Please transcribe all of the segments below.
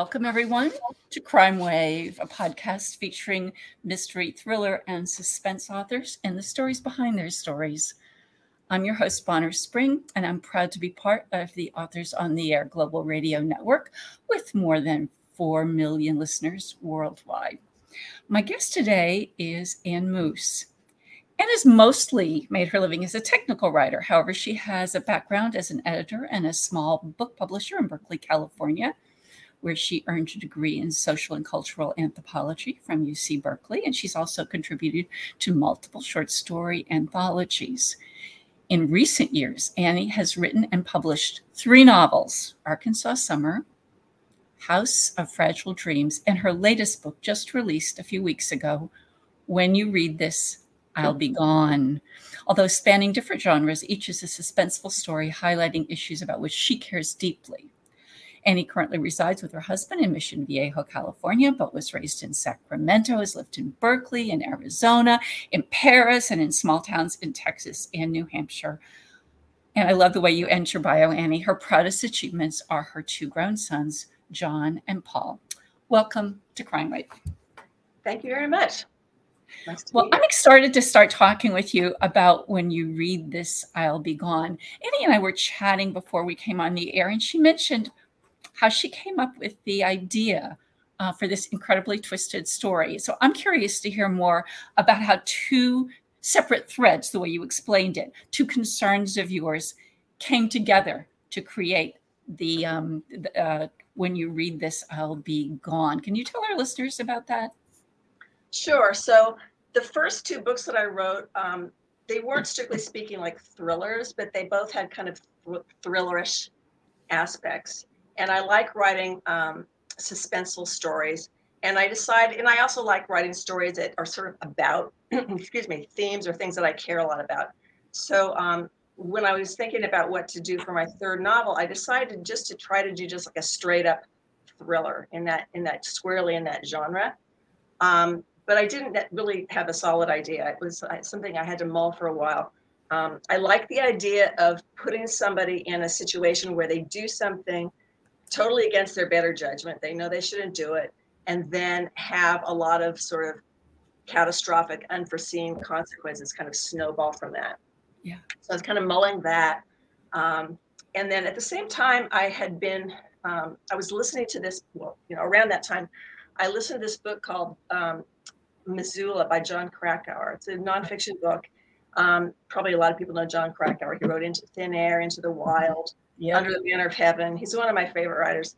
Welcome, everyone, to Crime Wave, a podcast featuring mystery, thriller, and suspense authors and the stories behind their stories. I'm your host, Bonner Spring, and I'm proud to be part of the Authors on the Air Global Radio Network with more than 4 million listeners worldwide. My guest today is Anne Moose. Anne has mostly made her living as a technical writer. However, she has a background as an editor and a small book publisher in Berkeley, California where she earned a degree in social and cultural anthropology from UC Berkeley. And she's also contributed to multiple short story anthologies. In recent years, Annie has written and published three novels Arkansas Summer, House of Fragile Dreams, and her latest book, just released a few weeks ago, When You Read This, I'll Be Gone. Although spanning different genres, each is a suspenseful story highlighting issues about which she cares deeply. Annie currently resides with her husband in Mission Viejo, California, but was raised in Sacramento, has lived in Berkeley, in Arizona, in Paris, and in small towns in Texas and New Hampshire. And I love the way you end your bio, Annie. Her proudest achievements are her two grown sons, John and Paul. Welcome to Crime Wave. Thank you very much. Nice well, I'm excited to start talking with you about when you read this, I'll Be Gone. Annie and I were chatting before we came on the air, and she mentioned how she came up with the idea uh, for this incredibly twisted story. So I'm curious to hear more about how two separate threads, the way you explained it, two concerns of yours came together to create the, um, the uh, when you read this, I'll be gone. Can you tell our listeners about that? Sure. So the first two books that I wrote, um, they weren't strictly speaking like thrillers, but they both had kind of thrillerish aspects and I like writing um, suspenseful stories. And I decide, and I also like writing stories that are sort of about, excuse me, themes or things that I care a lot about. So um, when I was thinking about what to do for my third novel, I decided just to try to do just like a straight up thriller in that in that squarely in that genre. Um, but I didn't really have a solid idea. It was uh, something I had to mull for a while. Um, I like the idea of putting somebody in a situation where they do something totally against their better judgment. They know they shouldn't do it, and then have a lot of sort of catastrophic, unforeseen consequences kind of snowball from that. Yeah. So I was kind of mulling that. Um, and then at the same time, I had been, um, I was listening to this, well, you know, around that time, I listened to this book called um, Missoula by Jon Krakauer. It's a nonfiction book. Um, probably a lot of people know Jon Krakauer. He wrote Into Thin Air, Into the Wild, yep. Under the Banner of Heaven. He's one of my favorite writers.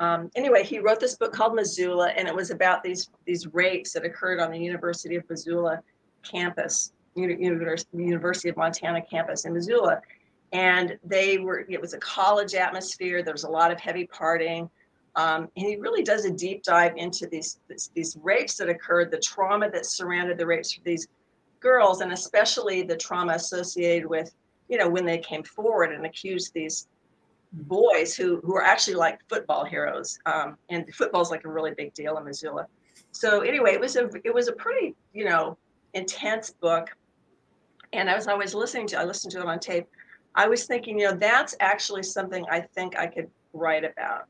Um, anyway, he wrote this book called Missoula, and it was about these these rapes that occurred on the University of Missoula campus, University of Montana campus in Missoula, and they were. It was a college atmosphere. There was a lot of heavy partying, um, and he really does a deep dive into these this, these rapes that occurred, the trauma that surrounded the rapes for these girls, and especially the trauma associated with you know when they came forward and accused these boys who who are actually like football heroes, um, and football is like a really big deal in Missoula. So anyway, it was a it was a pretty you know intense book, and I was always listening to, I listened to it on tape. I was thinking, you know, that's actually something I think I could write about.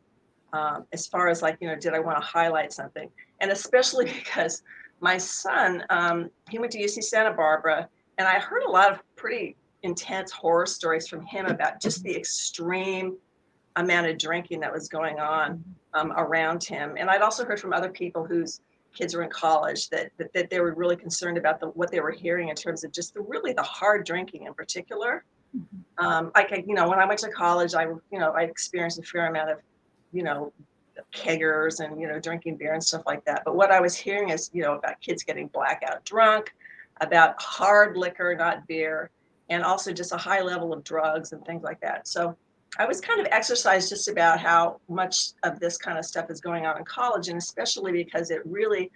Um, as far as like, you know, did I want to highlight something? And especially because my son, um, he went to UC Santa Barbara, and I heard a lot of pretty intense horror stories from him about just the extreme amount of drinking that was going on um, around him. And I'd also heard from other people whose kids were in college that, that, that they were really concerned about the, what they were hearing in terms of just the really the hard drinking in particular. Um, like, you know, when I went to college, I, you know, I experienced a fair amount of, you know, keggers and, you know, drinking beer and stuff like that. But what I was hearing is, you know, about kids getting blackout drunk, about hard liquor, not beer, and also just a high level of drugs and things like that. So I was kind of exercised just about how much of this kind of stuff is going on in college, and especially because it really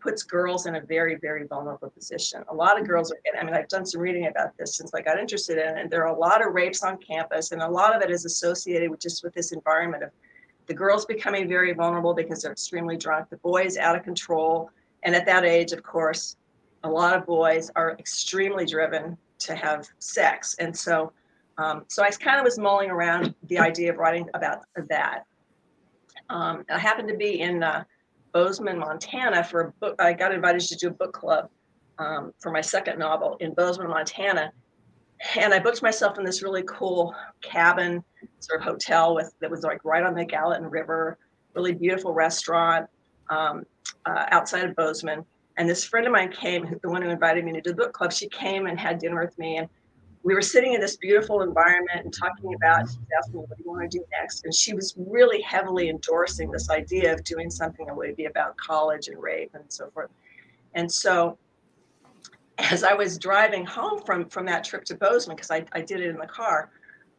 puts girls in a very, very vulnerable position. A lot of girls are, I mean, I've done some reading about this since I got interested in it, and there are a lot of rapes on campus, and a lot of it is associated with just with this environment of the girls becoming very vulnerable because they're extremely drunk, the boys out of control. And at that age, of course, a lot of boys are extremely driven to have sex. And so, um, so I kind of was mulling around the idea of writing about that. Um, I happened to be in uh, Bozeman, Montana for a book. I got invited to do a book club um, for my second novel in Bozeman, Montana. And I booked myself in this really cool cabin, sort of hotel with that was like right on the Gallatin River, really beautiful restaurant um, uh, outside of Bozeman. And this friend of mine came, the one who invited me to do the book club. She came and had dinner with me, and we were sitting in this beautiful environment and talking about. She asked me, "What do you want to do next?" And she was really heavily endorsing this idea of doing something that would be about college and rape and so forth. And so as I was driving home from from that trip to Bozeman, because I, I did it in the car,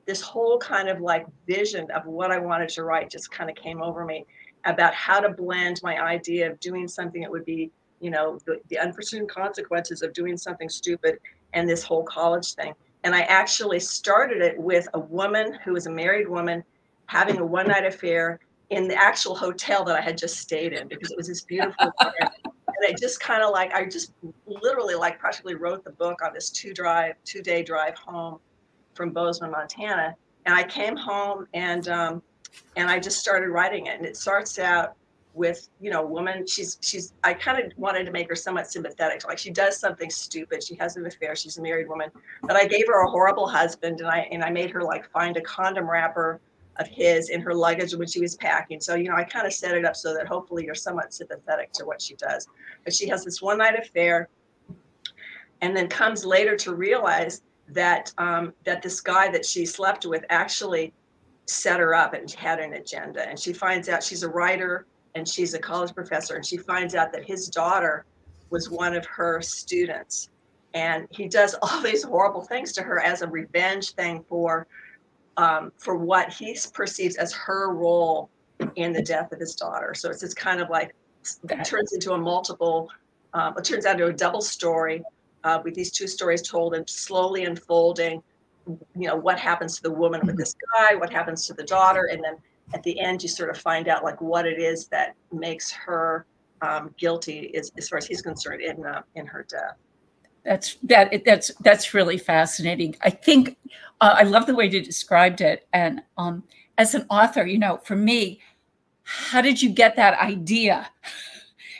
this whole kind of like vision of what I wanted to write just kind of came over me about how to blend my idea of doing something that would be, you know, the, the unforeseen consequences of doing something stupid and this whole college thing. And I actually started it with a woman who was a married woman having a one night affair in the actual hotel that I had just stayed in because it was this beautiful and I just kind of like I just literally like practically wrote the book on this two drive two day drive home from Bozeman, Montana. And I came home and um, and I just started writing it. And it starts out with you know, woman. She's she's. I kind of wanted to make her somewhat sympathetic. Like she does something stupid. She has an affair. She's a married woman. But I gave her a horrible husband, and I and I made her like find a condom wrapper of his in her luggage when she was packing. So, you know, I kind of set it up so that hopefully you're somewhat sympathetic to what she does. But she has this one night affair and then comes later to realize that um, that this guy that she slept with actually set her up and had an agenda. And she finds out she's a writer and she's a college professor. And she finds out that his daughter was one of her students. And he does all these horrible things to her as a revenge thing for um, for what he perceives as her role in the death of his daughter. So it's just kind of like it turns into a multiple. Um, it turns out into a double story uh, with these two stories told and slowly unfolding. You know what happens to the woman with this guy, what happens to the daughter, and then at the end you sort of find out like what it is that makes her um, guilty, as, as far as he's concerned, in uh, in her death. That's that. That's that's really fascinating. I think uh, I love the way you described it. And um, as an author, you know, for me, how did you get that idea?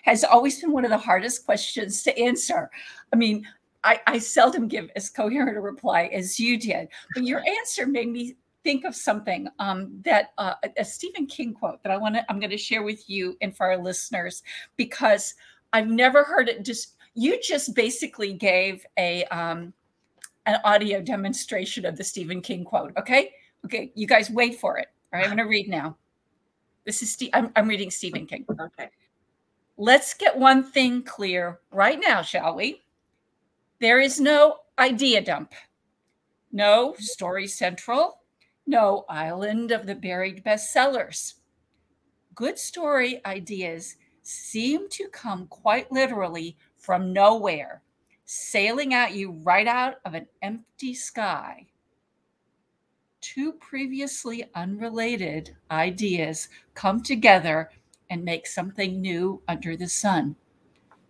Has always been one of the hardest questions to answer. I mean, I, I seldom give as coherent a reply as you did, but your answer made me think of something um, that uh, a Stephen King quote that I want to I'm going to share with you and for our listeners because I've never heard it just you just basically gave a um, an audio demonstration of the Stephen King quote. Okay, okay, you guys wait for it. All right, I'm going to read now. This is Steve. I'm, I'm reading Stephen King. Okay. Let's get one thing clear right now, shall we? There is no idea dump, no story central, no island of the buried bestsellers. Good story ideas seem to come quite literally from nowhere, sailing at you right out of an empty sky. Two previously unrelated ideas come together and make something new under the sun.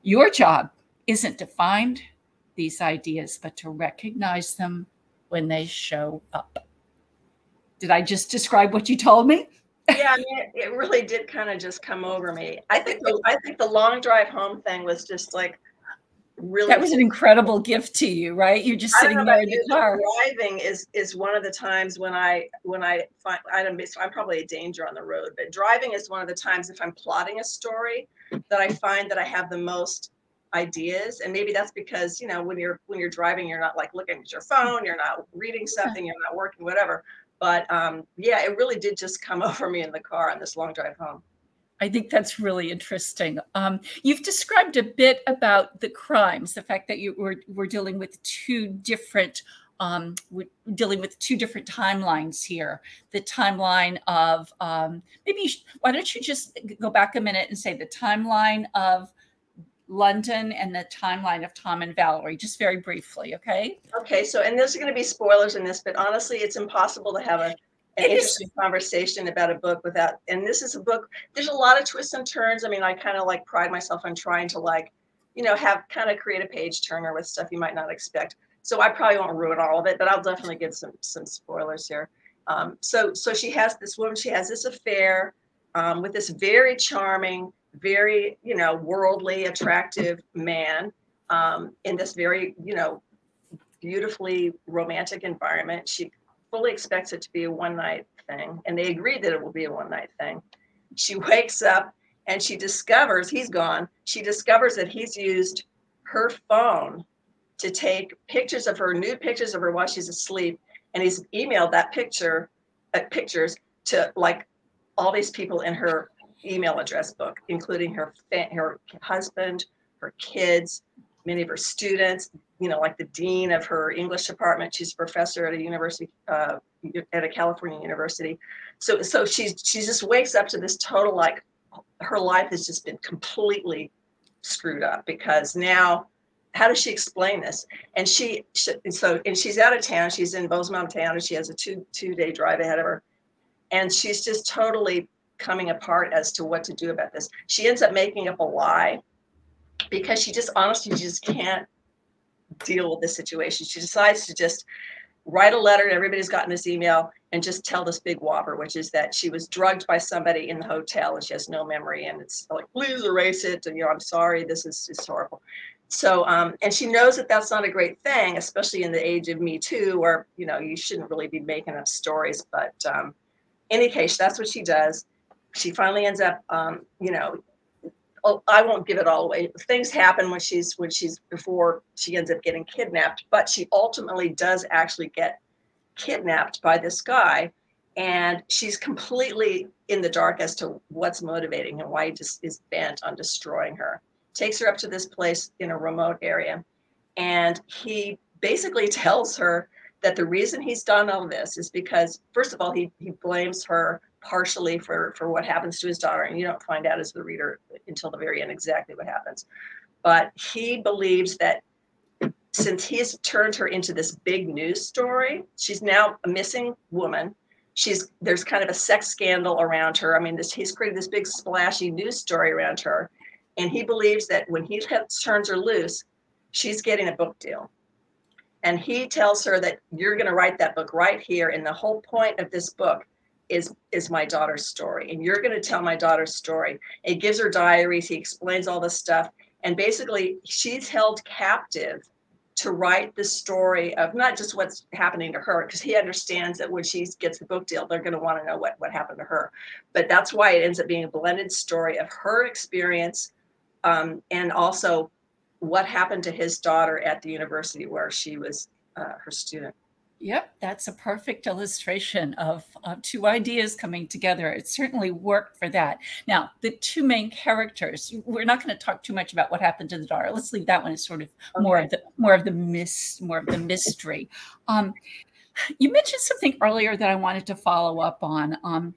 Your job isn't to find these ideas, but to recognize them when they show up. Did I just describe what you told me? yeah, I mean, it, it really did kind of just come over me. I think the, I think the long drive home thing was just like really. That was an incredible gift to you, right? You're just sitting there in the car. Driving is is one of the times when I when I find I don't. I'm probably a danger on the road, but driving is one of the times if I'm plotting a story that I find that I have the most ideas and maybe that's because you know when you're when you're driving you're not like looking at your phone you're not reading something you're not working whatever but um, yeah, it really did just come over me in the car on this long drive home. I think that's really interesting. Um, you've described a bit about the crimes, the fact that you were, were dealing with two different um, dealing with two different timelines here. The timeline of um, maybe why don't you just go back a minute and say the timeline of London and the timeline of Tom and Valerie, just very briefly, okay? Okay, so and there's going to be spoilers in this, but honestly, it's impossible to have a an it interesting is. conversation about a book without. And this is a book. There's a lot of twists and turns. I mean, I kind of like pride myself on trying to like, you know, have kind of create a page turner with stuff you might not expect. So I probably won't ruin all of it, but I'll definitely give some some spoilers here. Um, so so she has this woman. She has this affair um, with this very charming, very you know worldly, attractive man um, in this very you know beautifully romantic environment. She fully expects it to be a one night thing, and they agreed that it will be a one night thing. She wakes up and she discovers he's gone. She discovers that he's used her phone to take pictures of her, nude pictures of her while she's asleep, and he's emailed that picture, uh, pictures to like all these people in her email address book, including her her husband, her kids, many of her students. You know, like the dean of her English department. She's a professor at a university, uh, at a California university. So, so she's she just wakes up to this total like her life has just been completely screwed up because now how does she explain this and she, she so and she's out of town she's in bozeman montana she has a two two day drive ahead of her and she's just totally coming apart as to what to do about this she ends up making up a lie because she just honestly just can't deal with this situation she decides to just write a letter and everybody's gotten this email and just tell this big whopper, which is that she was drugged by somebody in the hotel and she has no memory. And it's like, please erase it. And, you know, I'm sorry, this is just horrible. So, um, and she knows that that's not a great thing, especially in the age of Me Too, where, you know, you shouldn't really be making up stories. But um, any case, that's what she does. She finally ends up, um, you know, oh, I won't give it all away. Things happen when she's when she's before she ends up getting kidnapped, but she ultimately does actually get kidnapped by this guy and she's completely in the dark as to what's motivating and why he just is bent on destroying her takes her up to this place in a remote area and he basically tells her that the reason he's done all this is because first of all he, he blames her partially for for what happens to his daughter and you don't find out as the reader until the very end exactly what happens but he believes that since he's turned her into this big news story, she's now a missing woman. She's there's kind of a sex scandal around her. I mean, this he's created this big splashy news story around her, and he believes that when he turns her loose, she's getting a book deal. And he tells her that you're going to write that book right here, and the whole point of this book is is my daughter's story, and you're going to tell my daughter's story. it gives her diaries. He explains all this stuff, and basically, she's held captive to write the story of not just what's happening to her, because he understands that when she gets the book deal, they're going to want to know what, what happened to her. But that's why it ends up being a blended story of her experience um, and also what happened to his daughter at the university where she was uh, her student. Yep, that's a perfect illustration of, two ideas coming together. It certainly worked for that. Now, the two main characters, we're not going to talk too much about what happened to the daughter. Let's leave that one as sort of okay. more of the more of the mis more of the mystery. Um, you mentioned something earlier that I wanted to follow up on. Um,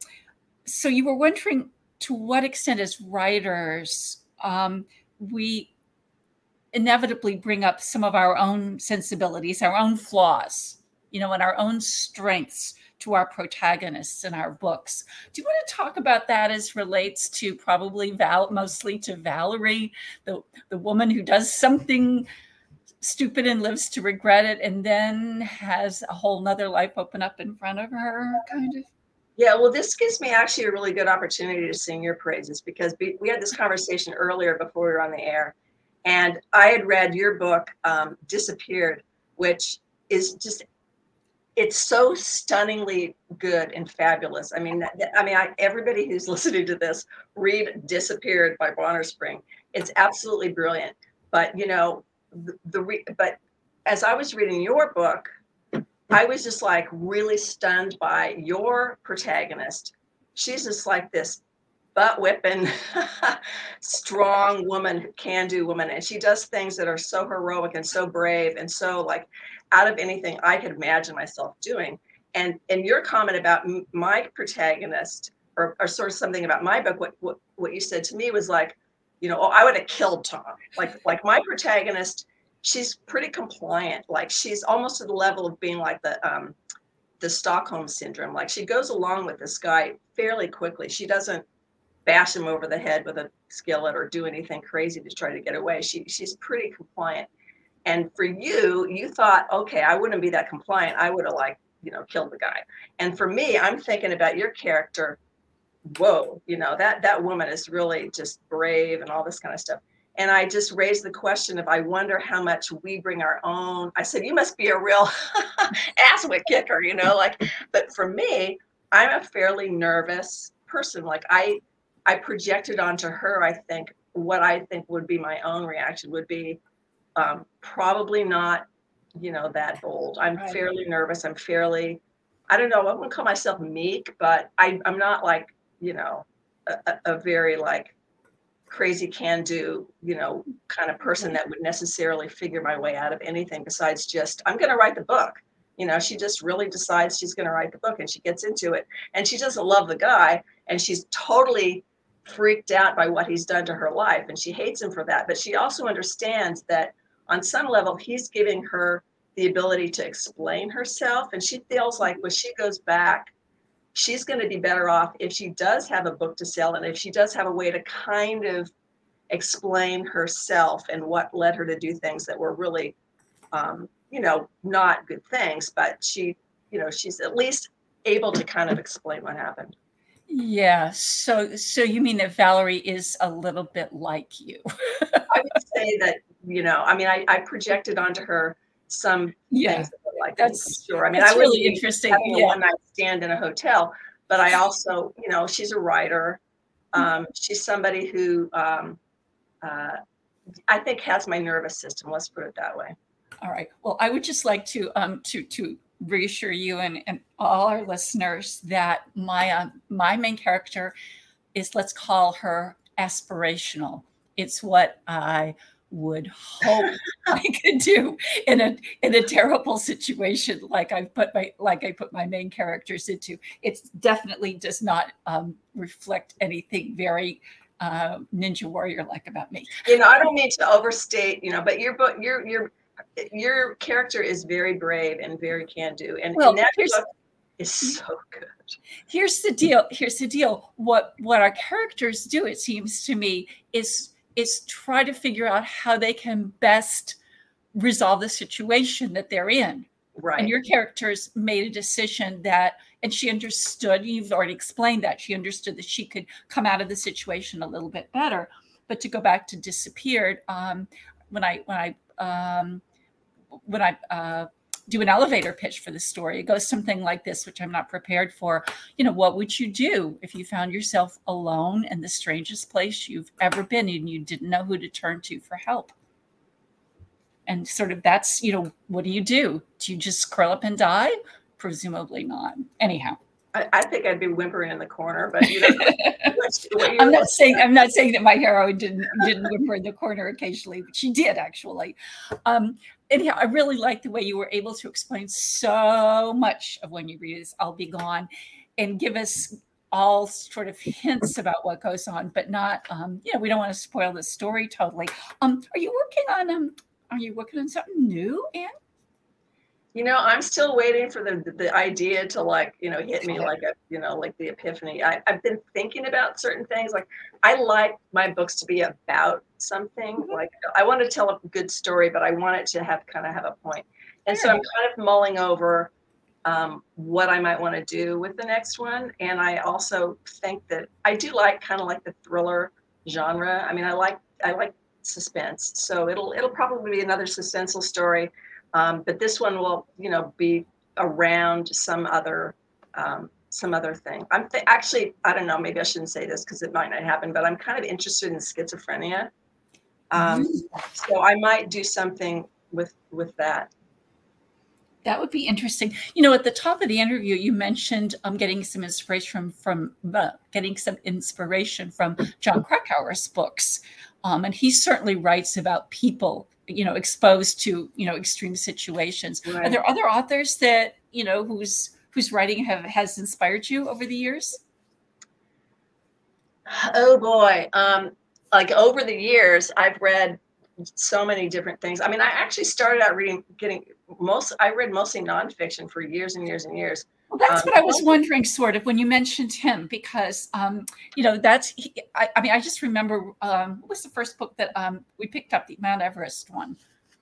so you were wondering to what extent, as writers, um, we inevitably bring up some of our own sensibilities, our own flaws you know, and our own strengths to our protagonists in our books. Do you want to talk about that as relates to probably Val, mostly to Valerie, the the woman who does something stupid and lives to regret it, and then has a whole nother life open up in front of her, kind of. Yeah, well, this gives me actually a really good opportunity to sing your praises because we had this conversation earlier before we were on the air, and I had read your book, um, Disappeared, which is just it's so stunningly good and fabulous. I mean, I mean, I, everybody who's listening to this, read "Disappeared" by Bonner Spring. It's absolutely brilliant. But you know, the, the re, but as I was reading your book, I was just like really stunned by your protagonist. She's just like this butt whipping, strong woman, can do woman. And she does things that are so heroic and so brave and so like out of anything I could imagine myself doing. And and your comment about my protagonist, or, or sort of something about my book, what, what what you said to me was like, you know, oh, I would have killed Tom. Like like my protagonist, she's pretty compliant. Like she's almost to the level of being like the um, the Stockholm syndrome. Like she goes along with this guy fairly quickly. She doesn't bash him over the head with a skillet or do anything crazy to try to get away. She she's pretty compliant. And for you, you thought, okay, I wouldn't be that compliant. I would have like, you know, killed the guy. And for me, I'm thinking about your character. whoa, you know, that that woman is really just brave and all this kind of stuff. And I just raised the question of I wonder how much we bring our own. I said, you must be a real ass whip kicker, you know, like, but for me, I'm a fairly nervous person. Like I I projected onto her, I think, what I think would be my own reaction would be um, probably not, you know, that bold. I'm right. fairly nervous. I'm fairly, I don't know, I wouldn't call myself meek, but I, I'm not like, you know, a, a very like crazy can do, you know, kind of person that would necessarily figure my way out of anything besides just, I'm going to write the book. You know, she just really decides she's going to write the book and she gets into it. And she doesn't love the guy and she's totally freaked out by what he's done to her life and she hates him for that. But she also understands that on some level he's giving her the ability to explain herself and she feels like when she goes back she's going to be better off if she does have a book to sell and if she does have a way to kind of explain herself and what led her to do things that were really um, you know not good things. But she you know she's at least able to kind of explain what happened yeah. So so you mean that Valerie is a little bit like you? I would say that, you know, I mean, I, I projected onto her some yeah. things that like that's sure. I mean, I was really interesting. Having yeah. a one night stand in a hotel, but I also, you know, she's a writer. Um, she's somebody who um, uh, I think has my nervous system. Let's put it that way. All right. Well, I would just like to um, to to reassure you and, and all our listeners that my uh, my main character is let's call her aspirational. It's what I would hope I could do in a in a terrible situation like I've put my like I put my main characters into. It definitely does not um, reflect anything very uh, ninja warrior like about me. You know, I don't mean to overstate. You know, but your book, your your your character is very brave and very can do, and, well, and that book is so good. Here's the deal. Here's the deal. What what our characters do, it seems to me, is is try to figure out how they can best resolve the situation that they're in. Right. And your characters made a decision that, and she understood. You've already explained that she understood that she could come out of the situation a little bit better. But to go back to disappeared, um, when I when I um, when I uh, do an elevator pitch for the story, it goes something like this, which I'm not prepared for. You know, what would you do if you found yourself alone in the strangest place you've ever been and you didn't know who to turn to for help? And sort of that's, you know, what do you do? Do you just curl up and die? Presumably not. Anyhow. I, I think I'd be whimpering in the corner, but you know, I'm not saying I'm not saying that my hero didn't didn't whimper in the corner occasionally, but she did actually. Um, anyhow, I really like the way you were able to explain so much of when you read this. I'll be gone, and give us all sort of hints about what goes on, but not um, you know we don't want to spoil the story totally. Um, are you working on um? Are you working on something new, Anne? You know i'm still waiting for the the idea to like you know hit me like a you know like the epiphany. I, i've been thinking about certain things like i like my books to be about something. Mm-hmm. like i want to tell a good story but i want it to have kind of have a point. and so i'm kind of mulling over um, what i might want to do with the next one. And i also think that i do like kind of like the thriller genre. I mean i like i like suspense. So it'll it'll probably be another suspenseful story um, but this one will, you know, be around some other um, some other thing. I'm th- actually, I don't know, maybe I shouldn't say this because it might not happen, but I'm kind of interested in schizophrenia. Um, mm-hmm. So I might do something with with that. That would be interesting. You know, at the top of the interview, you mentioned um, getting some inspiration from, from uh, getting some inspiration from Jon Krakauer's books, um, and he certainly writes about people you know exposed to you know extreme situations. Right. are there other authors that you know whose whose writing have has inspired you over the years? Oh boy. Um like over the years i've read so many different things. I mean i actually started out reading getting most i read mostly nonfiction for years and years and years well, that's um, what I was wondering, sort of, when you mentioned him, because um, you know that's. He, I, I, mean, I just remember um, what was the first book that um, we picked up, the Mount Everest one.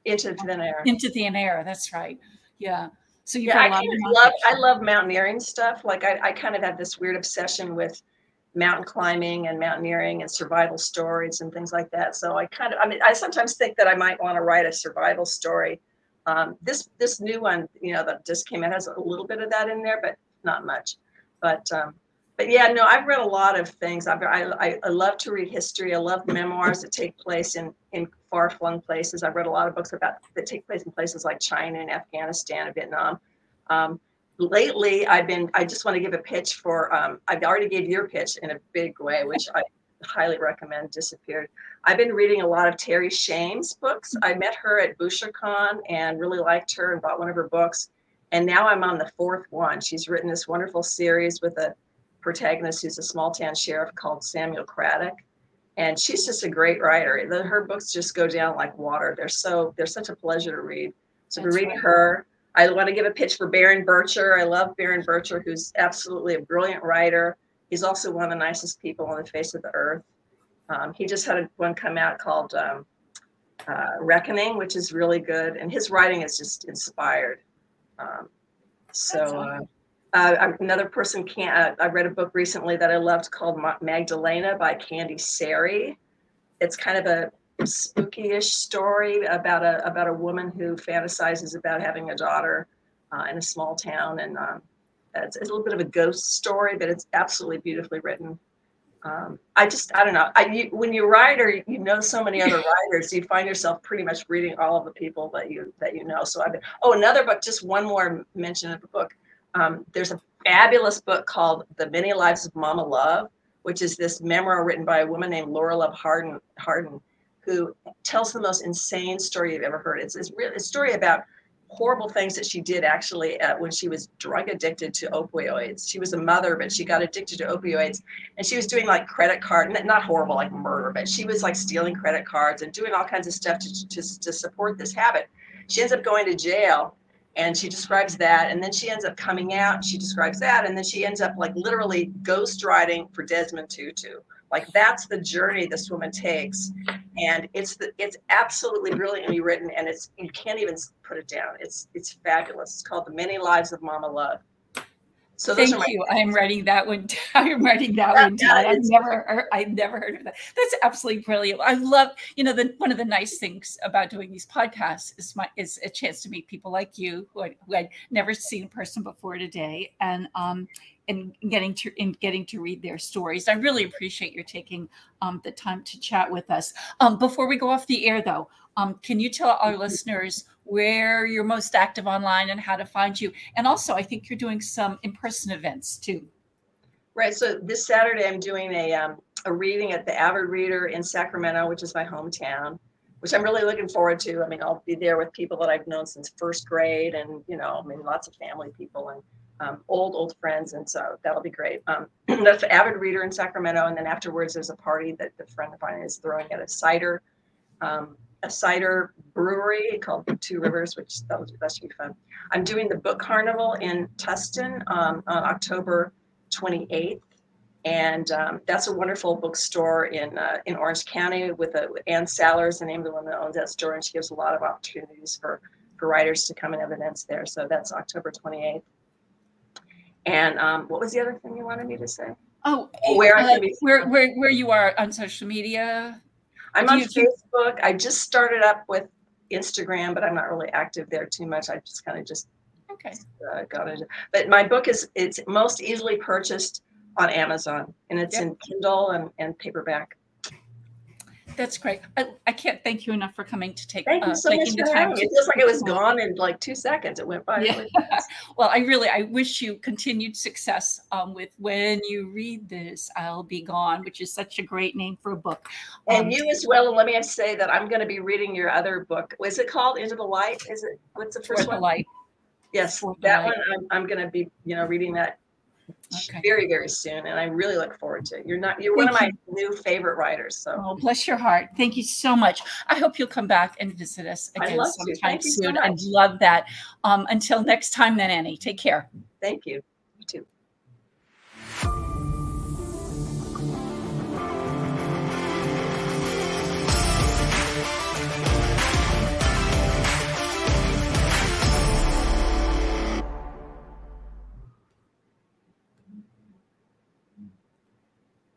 Into thin air. Into thin air. That's right. Yeah. So you. Yeah, I kind of love. I love mountaineering stuff. Like I, I kind of have this weird obsession with mountain climbing and mountaineering and survival stories and things like that. So I kind of, I mean, I sometimes think that I might want to write a survival story. Um, this this new one, you know, that just came out has a little bit of that in there, but not much. But um, but yeah, no, I've read a lot of things. I've, I, I love to read history. I love memoirs that take place in, in far flung places. I've read a lot of books about that take place in places like China and Afghanistan and Vietnam. Um, lately, I've been, I just want to give a pitch for, um, I've already gave your pitch in a big way, which I highly recommend, Disappeared. I've been reading a lot of Terry Shames books. I mm-hmm. met her at BoucherCon and really liked her and bought one of her books. And now I'm on the fourth one. She's written this wonderful series with a protagonist who's a small town sheriff called Samuel Craddock. And she's just a great writer. The, her books just go down like water. They're so they're such a pleasure to read. So That's we're reading her. I want to give a pitch for Baron Birtcher. I love Baron Birtcher, who's absolutely a brilliant writer. He's also one of the nicest people on the face of the earth. Um, he just had a, one come out called um, uh, Reckoning, which is really good, and his writing is just inspired. Um, so, uh, uh, another person can't. Uh, I read a book recently that I loved called Magdalena by Candi Sary. It's kind of a spooky-ish story about a about a woman who fantasizes about having a daughter uh, in a small town, and um, it's, it's, a little bit of a ghost story, but it's absolutely beautifully written. Um, I just I don't know. I you, when you write or you know so many other writers, you find yourself pretty much reading all of the people that you that you know. So I've been. Oh, another book. Just one more mention of the book um, there's a fabulous book called The Many Lives of Mama Love, which is this memoir written by a woman named Laura Love Hardin, Hardin who tells the most insane story you've ever heard. It's, it's really a story about horrible things that she did actually when she was drug addicted to opioids. She was a mother, but she got addicted to opioids and she was doing like credit card, not horrible like murder, but she was like stealing credit cards and doing all kinds of stuff to, to, to support this habit. She ends up going to jail and she describes that and then she ends up coming out she describes that and then she ends up like literally ghost riding for desmond tutu like that's the journey this woman takes. And it's the it's absolutely brilliantly written and it's you can't even put it down. It's it's fabulous. It's called the many lives of mama love so thank you. I'm writing that one. I'm writing that yeah, one down. I've never, heard, I've never heard of that. That's absolutely brilliant. I love, you know, the one of the nice things about doing these podcasts is my is a chance to meet people like you who, I, who I'd never seen in person before today, and um, and getting to in getting to read their stories. I really appreciate your taking um, the time to chat with us. Um, before we go off the air, though, um, can you tell our listeners where you're most active online and how to find you? And also, I think you're doing some in-person events too. Right. So this Saturday, I'm doing a um, a reading at the Avid Reader in Sacramento, which is my hometown, which I'm really looking forward to. I mean, I'll be there with people that I've known since first grade, and you know, I mean, lots of family people and um, old old friends, and so that'll be great. Um, that's the Avid Reader in Sacramento, and then afterwards, there's a party that the friend of mine is throwing at a cider um, a cider brewery called Two Rivers, which that, was, that should be fun. I'm doing the book carnival in Tustin um, on October 28th. And um, that's a wonderful bookstore in uh, in Orange County with, a, with Ann Salers, the name of the woman that owns that store, and she gives a lot of opportunities for, for writers to come and have events there. So that's October 28th. And um, what was the other thing you wanted me to say? Oh, where uh, where, where where you are on social media? I'm on Facebook. I just started up with Instagram, but I'm not really active there too much. I just kind of just okay uh, got it. But my book is it's most easily purchased on Amazon, and it's yep. in Kindle and, and paperback. That's great. I, I can't thank you enough for coming to take. Thank uh, you so much for having me. It feels like it was gone in like two seconds. It went by. Yeah. well, I really I wish you continued success um, with when you read this. I'll be gone, which is such a great name for a book. Um, and you as well. And let me say that I'm going to be reading your other book. Was it called Into the Light? Is it? What's the first one? The Light. Yes, that one. I'm, I'm going to be you know reading that okay. very very soon and i really look forward to it. You're not you're Thank one of my you. new favorite writers so. Oh, bless your heart. Thank you so much. I hope you'll come back and visit us again sometime soon. so i'd love that. Um, until next time then annie take care. Thank you